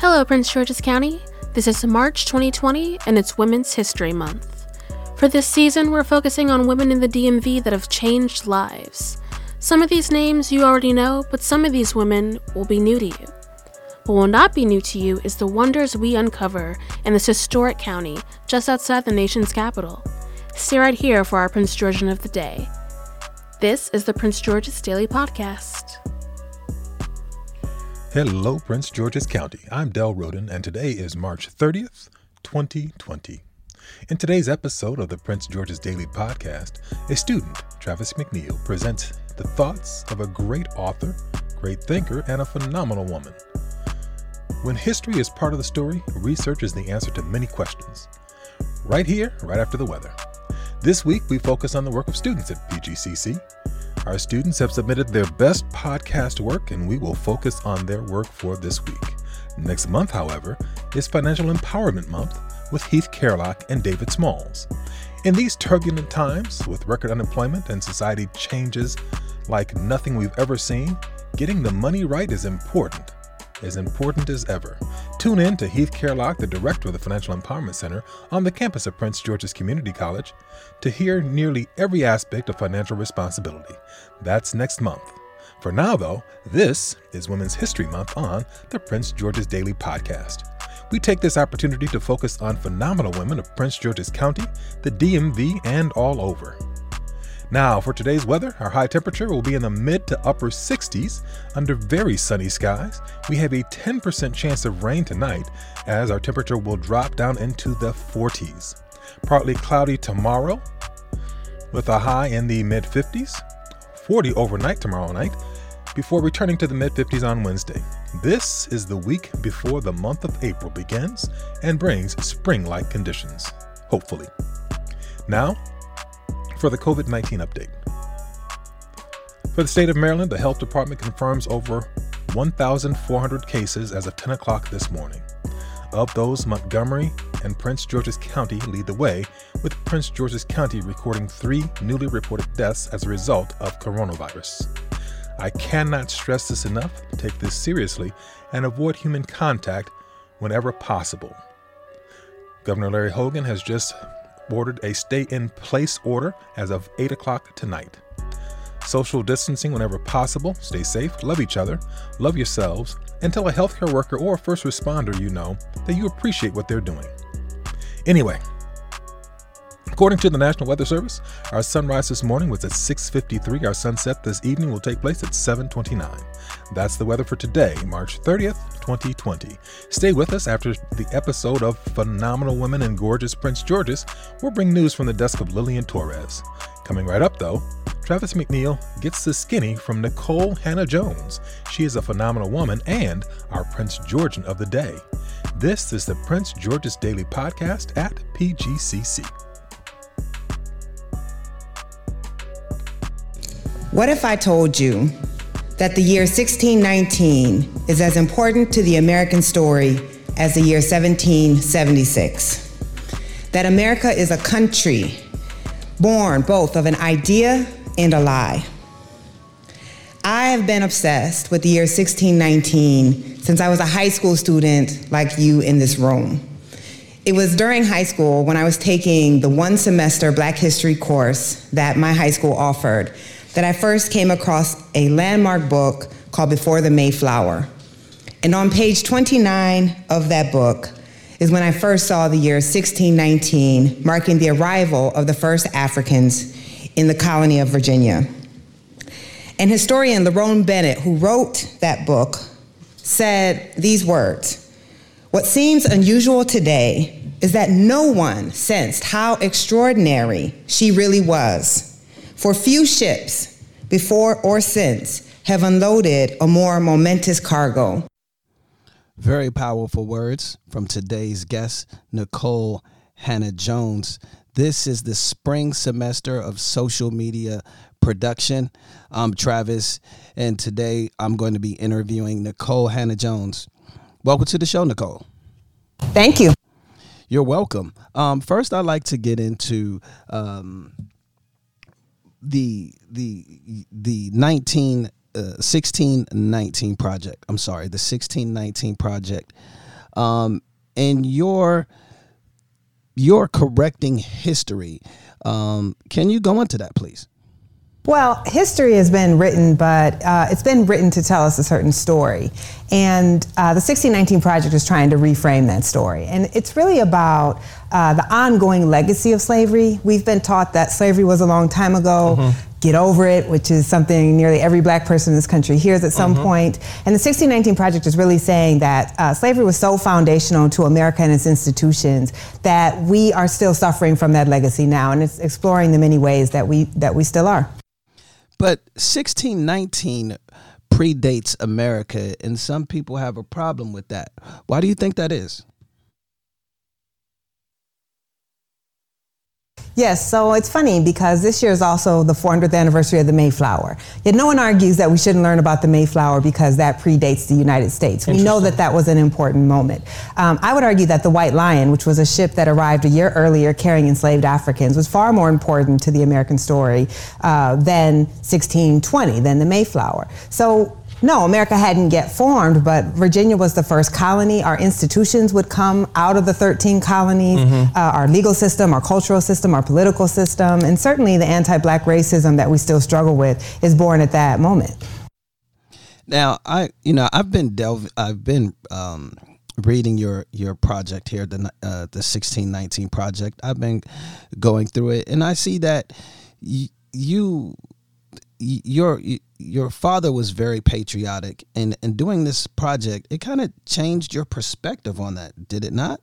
Hello, Prince George's County. This is March 2020, and it's Women's History Month. For this season, we're focusing on women in the DMV that have changed lives. Some of these names you already know, but some of these women will be new to you. What will not be new to you is the wonders we uncover in this historic county just outside the nation's capital. Stay right here for our Prince Georgian of the Day. This is the Prince George's Daily Podcast. Hello, Prince George's County. I'm Del Roden, and today is March 30th, 2020. In today's episode of the Prince George's Daily Podcast, a student, Travis McNeil, presents the thoughts of a great author, great thinker, and a phenomenal woman. When history is part of the story, research is the answer to many questions. Right here, right after the weather. This week, we focus on the work of students at PGCC. Our students have submitted their best podcast work, and we will focus on their work for this week. Next month, however, is Financial Empowerment Month with Heath Kerlock and David Smalls. In these turbulent times, with record unemployment and society changes like nothing we've ever seen, getting the money right is important as important as ever. Tune in to Heath Kerlock, the director of the Financial Empowerment Center on the campus of Prince George's Community College, to hear nearly every aspect of financial responsibility. That's next month. For now, though, this is Women's History Month on the Prince George's Daily Podcast. We take this opportunity to focus on phenomenal women of Prince George's County, the DMV, and all over. Now, for today's weather, our high temperature will be in the mid to upper 60s under very sunny skies. We have a 10% chance of rain tonight as our temperature will drop down into the 40s. Partly cloudy tomorrow with a high in the mid 50s, 40 overnight tomorrow night, before returning to the mid 50s on Wednesday. This is the week before the month of April begins and brings spring like conditions, hopefully. Now, for the COVID 19 update. For the state of Maryland, the health department confirms over 1,400 cases as of 10 o'clock this morning. Of those, Montgomery and Prince George's County lead the way, with Prince George's County recording three newly reported deaths as a result of coronavirus. I cannot stress this enough. Take this seriously and avoid human contact whenever possible. Governor Larry Hogan has just ordered a stay in place order as of 8 o'clock tonight. Social distancing whenever possible, stay safe, love each other, love yourselves, and tell a healthcare worker or a first responder you know that you appreciate what they're doing. Anyway, According to the National Weather Service, our sunrise this morning was at 6:53. Our sunset this evening will take place at 7:29. That's the weather for today, March 30th, 2020. Stay with us after the episode of Phenomenal Women and Gorgeous Prince George's. We'll bring news from the desk of Lillian Torres. Coming right up though, Travis McNeil gets the skinny from Nikole Hannah-Jones. She is a phenomenal woman and our Prince Georgian of the day. This is the Prince George's Daily Podcast at PGCC. What if I told you that the year 1619 is as important to the American story as the year 1776? That America is a country born both of an idea and a lie. I have been obsessed with the year 1619 since I was a high school student like you in this room. It was during high school when I was taking the one semester Black History course that my high school offered that I first came across a landmark book called Before the Mayflower. And on page 29 of that book is when I first saw the year 1619, marking the arrival of the first Africans in the colony of Virginia. And historian Lerone Bennett, who wrote that book, said these words What seems unusual today is that no one sensed how extraordinary she really was for few ships, before or since, have unloaded a more momentous cargo. Very powerful words from today's guest, Nicole Hannah Jones. This is the spring semester of social media production. I'm Travis, and today I'm going to be interviewing Nikole Hannah-Jones. Welcome to the show, Nikole. Thank you. You're welcome. Um, first, I'd like to get into um, the the the 19 uh, 1619 project i'm sorry the 1619 project Um, and your you're correcting history. Um, can you go into that, please? Well, history has been written, but uh, it's been written to tell us a certain story. And uh, the 1619 Project is trying to reframe that story. And it's really about uh, the ongoing legacy of slavery. We've been taught that slavery was a long time ago. Mm-hmm. Get over it, which is something nearly every black person in this country hears at some mm-hmm. point. And the 1619 Project is really saying that uh, slavery was so foundational to America and its institutions that we are still suffering from that legacy now. And it's exploring the many ways that we, that we still are. But 1619 predates America, and some people have a problem with that. Why do you think that is? Yes, so it's funny because this year is also the 400th anniversary of the Mayflower. Yet no one argues that we shouldn't learn about the Mayflower because that predates the United States. We know that that was an important moment. Um, I would argue that the White Lion, which was a ship that arrived a year earlier carrying enslaved Africans, was far more important to the American story uh, than 1620, than the Mayflower. So no, America hadn't yet formed, but Virginia was the first colony. Our institutions would come out of the 13 colonies, mm-hmm. uh, our legal system, our cultural system, our political system, and certainly the anti black racism that we still struggle with is born at that moment. Now, I, you know, I've been delving, I've been, um, reading your your project here, the uh, the sixteen nineteen project. I've been going through it, and I see that y- you your your father was very patriotic and and doing this project it kind of changed your perspective on that did it not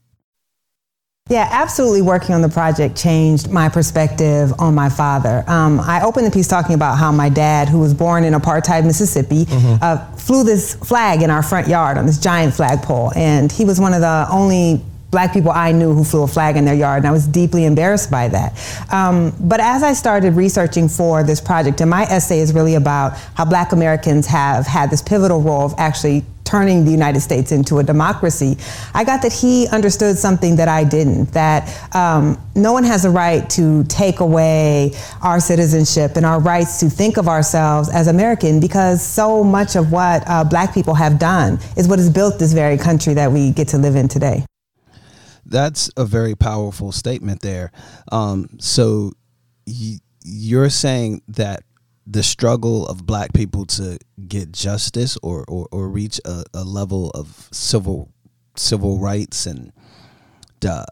yeah, absolutely. Working on the project changed my perspective on my father. Um, I opened the piece talking about how my dad, who was born in apartheid Mississippi, mm-hmm. uh, flew this flag in our front yard on this giant flagpole, and he was one of the only black people I knew who flew a flag in their yard, and I was deeply embarrassed by that. Um, but as I started researching for this project, and my essay is really about how black Americans have had this pivotal role of actually turning the United States into a democracy, I got that he understood something that I didn't that um, no one has a right to take away our citizenship and our rights to think of ourselves as American because so much of what uh, black people have done is what has built this very country that we get to live in today that's a very powerful statement there. Um, so y- you're saying that the struggle of black people to get justice or, or, or reach a, a level of civil civil rights and uh,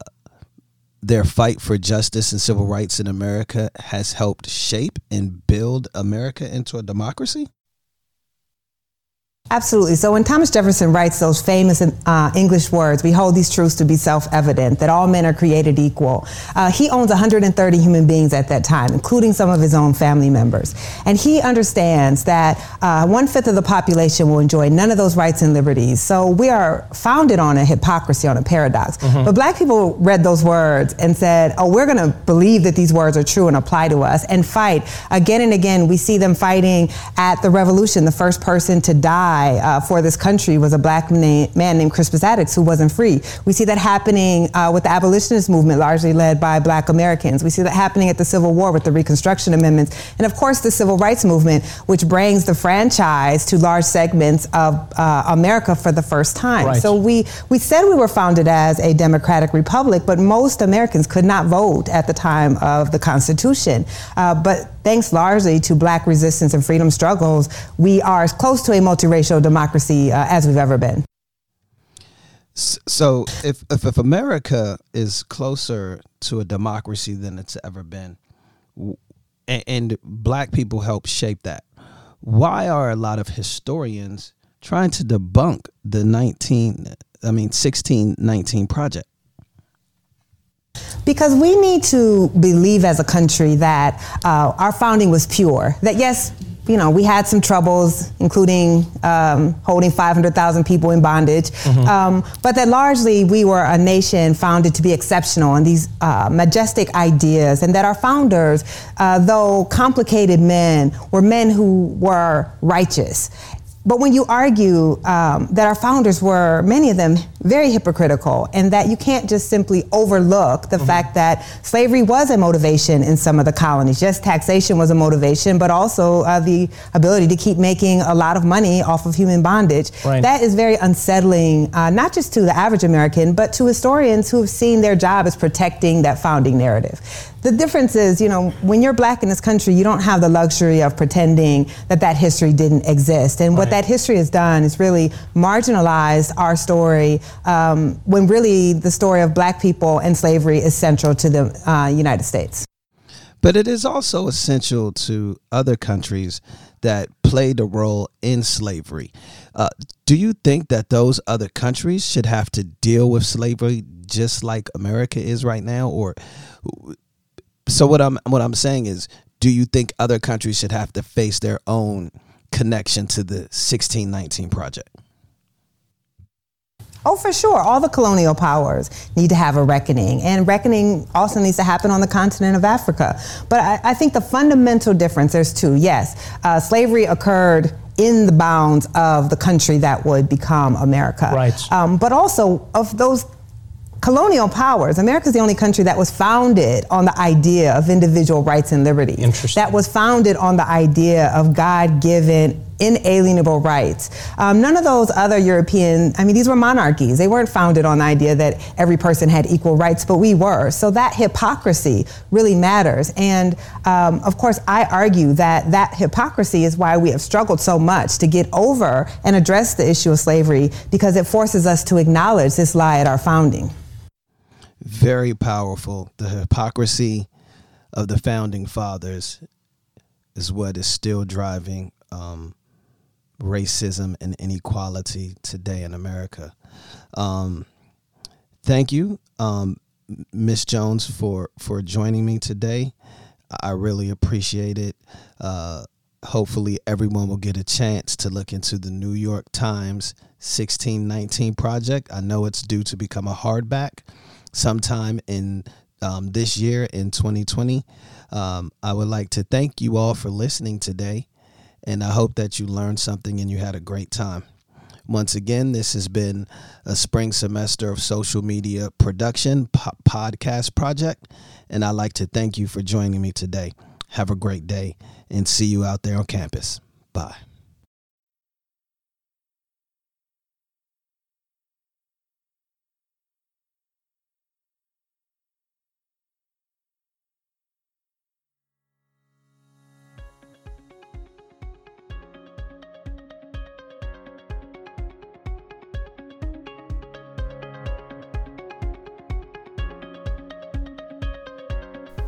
their fight for justice and civil rights in America has helped shape and build America into a democracy? Absolutely. So when Thomas Jefferson writes those famous uh, English words, we hold these truths to be self-evident, that all men are created equal. Uh, he owns 130 human beings at that time, including some of his own family members. And he understands that uh, one-fifth of the population will enjoy none of those rights and liberties. So we are founded on a hypocrisy, on a paradox. Mm-hmm. But black people read those words and said, oh, we're going to believe that these words are true and apply to us and fight. Again and again, we see them fighting at the revolution, the first person to die uh, for this country was a black man named Crispus Attucks who wasn't free. We see that happening uh, with the abolitionist movement, largely led by black Americans. We see that happening at the Civil War with the Reconstruction Amendments. And of course, the Civil Rights Movement, which brings the franchise to large segments of uh, America for the first time. Right. So we, we said we were founded as a democratic republic, but most Americans could not vote at the time of the Constitution. Uh, but thanks largely to black resistance and freedom struggles, we are as close to a multiracial democracy uh, as we've ever been. So, if, if, if America is closer to a democracy than it's ever been, and, and black people help shape that, why are a lot of historians trying to debunk the 19, I mean, 1619 project? Because we need to believe as a country that uh, our founding was pure. That yes, you know, we had some troubles, including um, holding 500,000 people in bondage, mm-hmm. um, but that largely we were a nation founded to be exceptional and these uh, majestic ideas, and that our founders, uh, though complicated men, were men who were righteous but when you argue um, that our founders were, many of them, very hypocritical, and that you can't just simply overlook the mm-hmm. fact that slavery was a motivation in some of the colonies. Yes, taxation was a motivation, but also uh, the ability to keep making a lot of money off of human bondage. Right. That is very unsettling, uh, not just to the average American, but to historians who have seen their job as protecting that founding narrative. The difference is, you know, when you're black in this country, you don't have the luxury of pretending that that history didn't exist. And right. what that history has done is really marginalized our story um, when really the story of black people and slavery is central to the uh, United States. But it is also essential to other countries that played a role in slavery. Uh, do you think that those other countries should have to deal with slavery just like America is right now, or so what I'm what I'm saying is, do you think other countries should have to face their own connection to the 1619 project? Oh, for sure. All the colonial powers need to have a reckoning, and reckoning also needs to happen on the continent of Africa. But I, I think the fundamental difference there's two. Yes, uh, slavery occurred in the bounds of the country that would become America. Right. Um, but also of those colonial powers, America is the only country that was founded on the idea of individual rights and liberties. Interesting. That was founded on the idea of God given inalienable rights. Um, none of those other European, I mean, these were monarchies. They weren't founded on the idea that every person had equal rights, but we were. So that hypocrisy really matters. And um, of course, I argue that that hypocrisy is why we have struggled so much to get over and address the issue of slavery because it forces us to acknowledge this lie at our founding very powerful. The hypocrisy of the founding fathers is what is still driving um, racism and inequality today in America. Um, thank you, um, Miss Jones, for for joining me today. I really appreciate it. Uh, hopefully, everyone will get a chance to look into the New York Times 1619 project. I know it's due to become a hardback sometime in um, this year in 2020. Um, I would like to thank you all for listening today, and I hope that you learned something and you had a great time. Once again, this has been a spring semester of social media production po- podcast project, and I'd like to thank you for joining me today. Have a great day and see you out there on campus. Bye.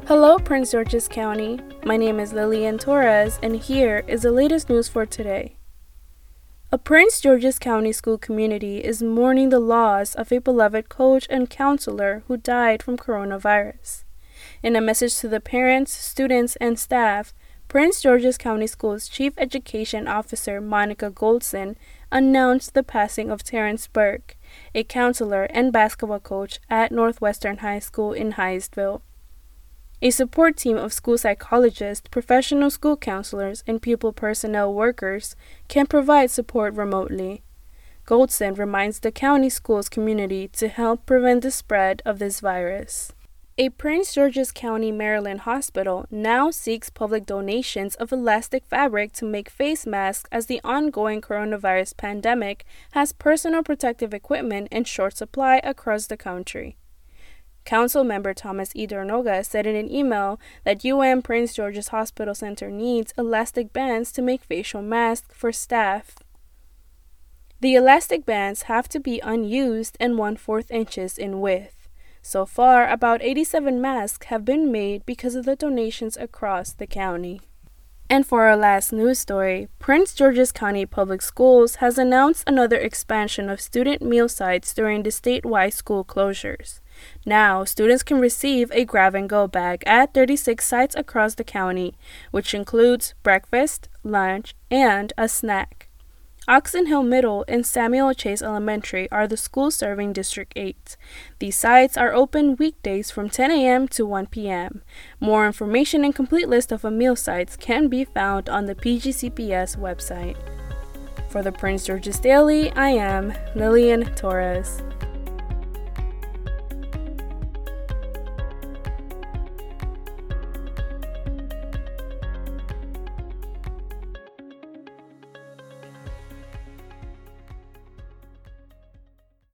Hello, Prince George's County. My name is Lillian Torres, and here is the latest news for today. A Prince George's County school community is mourning the loss of a beloved coach and counselor who died from coronavirus. In a message to the parents, students, and staff, Prince George's County School's Chief Education Officer Monica Goldson announced the passing of Terrence Burke, a counselor and basketball coach at Northwestern High School in Hyattsville. A support team of school psychologists, professional school counselors, and pupil personnel workers can provide support remotely. Goldson reminds the county schools community to help prevent the spread of this virus. A Prince George's County, Maryland hospital now seeks public donations of elastic fabric to make face masks as the ongoing coronavirus pandemic has personal protective equipment in short supply across the country. Council member Thomas E. Dernoga said in an email that UM Prince George's Hospital Center needs elastic bands to make facial masks for staff. The elastic bands have to be unused and one fourth inches in width. So far, about 87 masks have been made because of the donations across the county. And for our last news story, Prince George's County Public Schools has announced another expansion of student meal sites during the statewide school closures. Now, students can receive a grab and go bag at 36 sites across the county, which includes breakfast, lunch, and a snack. Oxon Hill Middle and Samuel Chase Elementary are the schools serving District 8. These sites are open weekdays from 10 a.m. to 1 p.m. More information and complete list of meal sites can be found on the PGCPS website. For the Prince George's Daily, I am Lillian Torres.